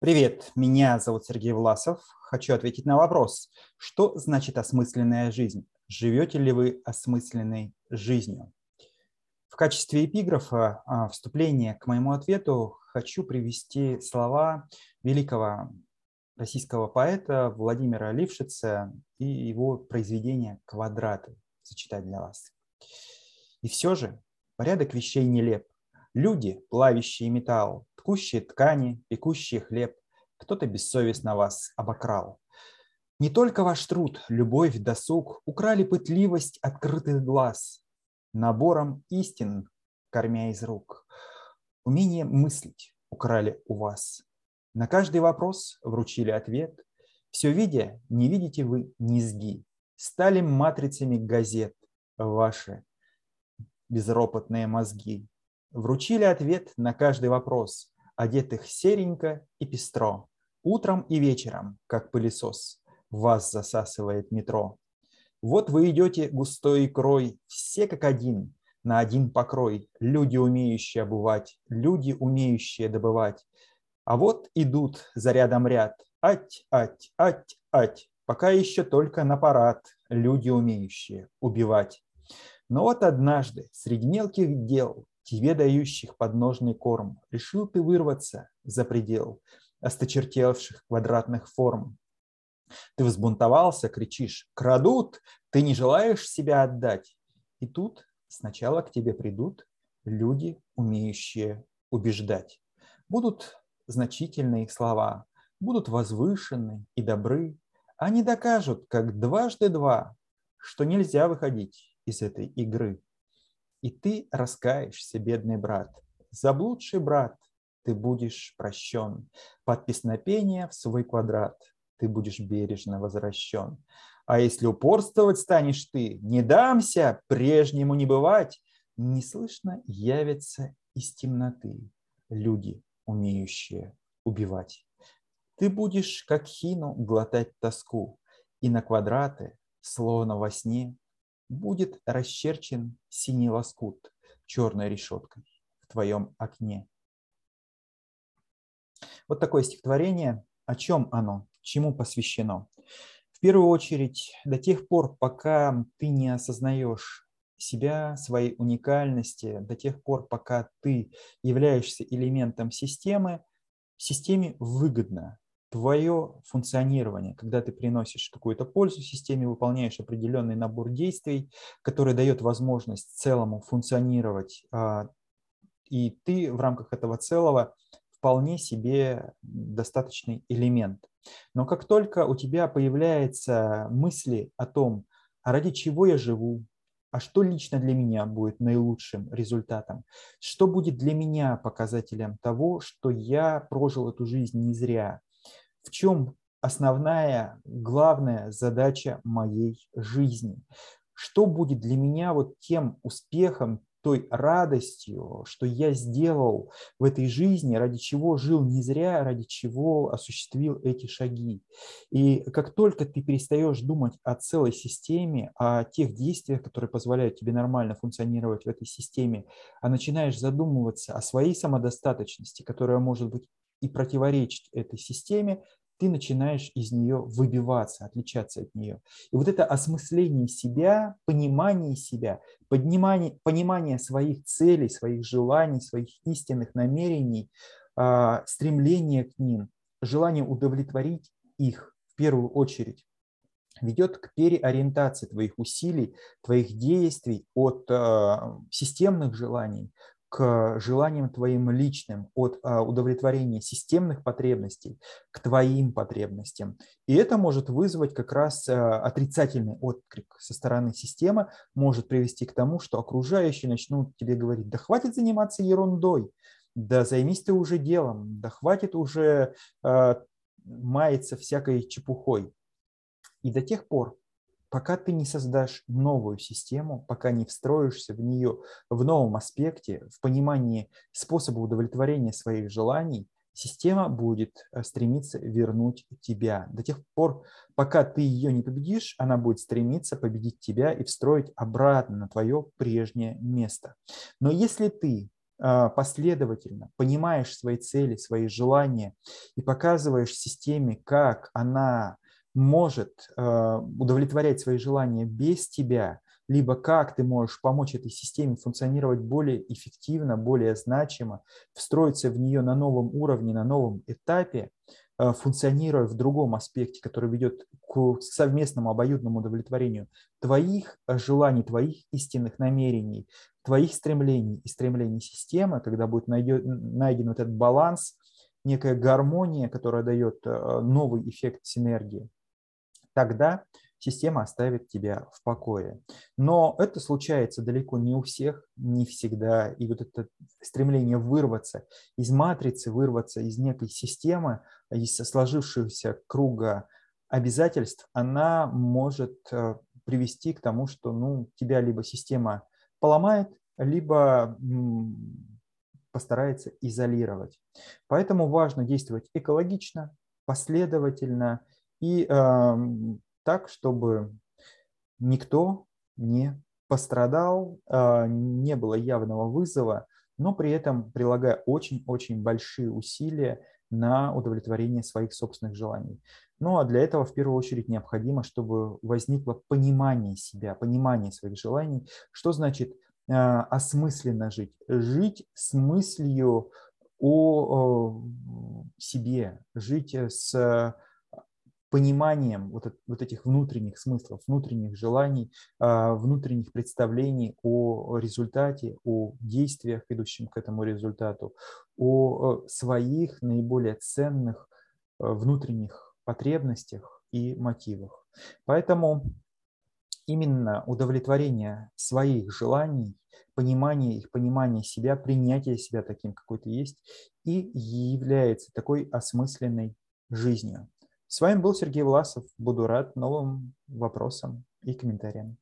Привет, меня зовут Сергей Власов. Хочу ответить на вопрос, что значит осмысленная жизнь? Живете ли вы осмысленной жизнью? В качестве эпиграфа а, вступления к моему ответу хочу привести слова великого российского поэта Владимира Лившица и его произведение «Квадраты» зачитать для вас. И все же порядок вещей нелеп. Люди, плавящие металл, ткущие ткани, пекущие хлеб, кто-то бессовестно вас обокрал. Не только ваш труд, любовь, досуг украли пытливость открытых глаз, набором истин, кормя из рук. Умение мыслить украли у вас. На каждый вопрос вручили ответ. Все видя, не видите вы низги. Стали матрицами газет ваши безропотные мозги. Вручили ответ на каждый вопрос одетых серенько и пестро. Утром и вечером, как пылесос, вас засасывает метро. Вот вы идете густой икрой, все как один, на один покрой, люди, умеющие обувать, люди, умеющие добывать. А вот идут за рядом ряд, ать, ать, ать, ать, пока еще только на парад, люди, умеющие убивать. Но вот однажды среди мелких дел тебе дающих подножный корм, решил ты вырваться за предел осточертевших квадратных форм. Ты взбунтовался, кричишь «Крадут! Ты не желаешь себя отдать!» И тут сначала к тебе придут люди, умеющие убеждать. Будут значительные слова, будут возвышены и добры. Они докажут, как дважды два, что нельзя выходить из этой игры. И ты раскаешься, бедный брат, заблудший брат, ты будешь прощен. Под песнопение в свой квадрат ты будешь бережно возвращен. А если упорствовать станешь ты, не дамся, прежнему не бывать, неслышно явятся из темноты люди, умеющие убивать. Ты будешь, как хину, глотать тоску, и на квадраты, словно во сне, будет расчерчен синий лоскут черной решеткой в твоем окне. Вот такое стихотворение. О чем оно? Чему посвящено? В первую очередь, до тех пор, пока ты не осознаешь себя, своей уникальности, до тех пор, пока ты являешься элементом системы, системе выгодно твое функционирование, когда ты приносишь какую-то пользу системе, выполняешь определенный набор действий, который дает возможность целому функционировать, а, и ты в рамках этого целого вполне себе достаточный элемент. Но как только у тебя появляются мысли о том, а ради чего я живу, а что лично для меня будет наилучшим результатом, что будет для меня показателем того, что я прожил эту жизнь не зря, в чем основная, главная задача моей жизни. Что будет для меня вот тем успехом, той радостью, что я сделал в этой жизни, ради чего жил не зря, ради чего осуществил эти шаги. И как только ты перестаешь думать о целой системе, о тех действиях, которые позволяют тебе нормально функционировать в этой системе, а начинаешь задумываться о своей самодостаточности, которая может быть и противоречить этой системе, ты начинаешь из нее выбиваться, отличаться от нее. И вот это осмысление себя, понимание себя, понимание, понимание своих целей, своих желаний, своих истинных намерений, а, стремление к ним, желание удовлетворить их в первую очередь, ведет к переориентации твоих усилий, твоих действий от а, системных желаний к желаниям твоим личным, от а, удовлетворения системных потребностей к твоим потребностям. И это может вызвать как раз а, отрицательный отклик со стороны системы, может привести к тому, что окружающие начнут тебе говорить, да хватит заниматься ерундой, да займись ты уже делом, да хватит уже э, маяться всякой чепухой. И до тех пор, пока ты не создашь новую систему, пока не встроишься в нее в новом аспекте, в понимании способа удовлетворения своих желаний, система будет э, стремиться вернуть тебя. До тех пор, пока ты ее не победишь, она будет стремиться победить тебя и встроить обратно на твое прежнее место. Но если ты а, последовательно понимаешь свои цели, свои желания и показываешь системе, как она может а, удовлетворять свои желания без тебя, либо как ты можешь помочь этой системе функционировать более эффективно, более значимо, встроиться в нее на новом уровне, на новом этапе, а, функционируя в другом аспекте, который ведет к совместному обоюдному удовлетворению твоих желаний, твоих истинных намерений, твоих стремлений и стремлений системы, когда будет найден, вот этот баланс, некая гармония, которая дает э, новый эффект синергии, тогда система оставит тебя в покое. Но это случается далеко не у всех, не всегда. И вот это стремление вырваться из матрицы, вырваться из некой системы, из сложившегося круга обязательств, она может э, привести к тому, что ну, тебя либо система поломает, либо постарается изолировать. Поэтому важно действовать экологично, последовательно и э, так, чтобы никто не пострадал, э, не было явного вызова, но при этом прилагая очень-очень большие усилия на удовлетворение своих собственных желаний. Ну а для этого в первую очередь необходимо, чтобы возникло понимание себя, понимание своих желаний. Что значит э, осмысленно жить? Жить с мыслью о себе, жить с пониманием вот, вот этих внутренних смыслов, внутренних желаний, э, внутренних представлений о результате, о действиях, идущих к этому результату, о своих наиболее ценных э, внутренних потребностях и мотивах. Поэтому именно удовлетворение своих желаний, понимание их, понимание себя, принятие себя таким, какой ты есть, и является такой осмысленной жизнью. С вами был Сергей Власов. Буду рад новым вопросам и комментариям.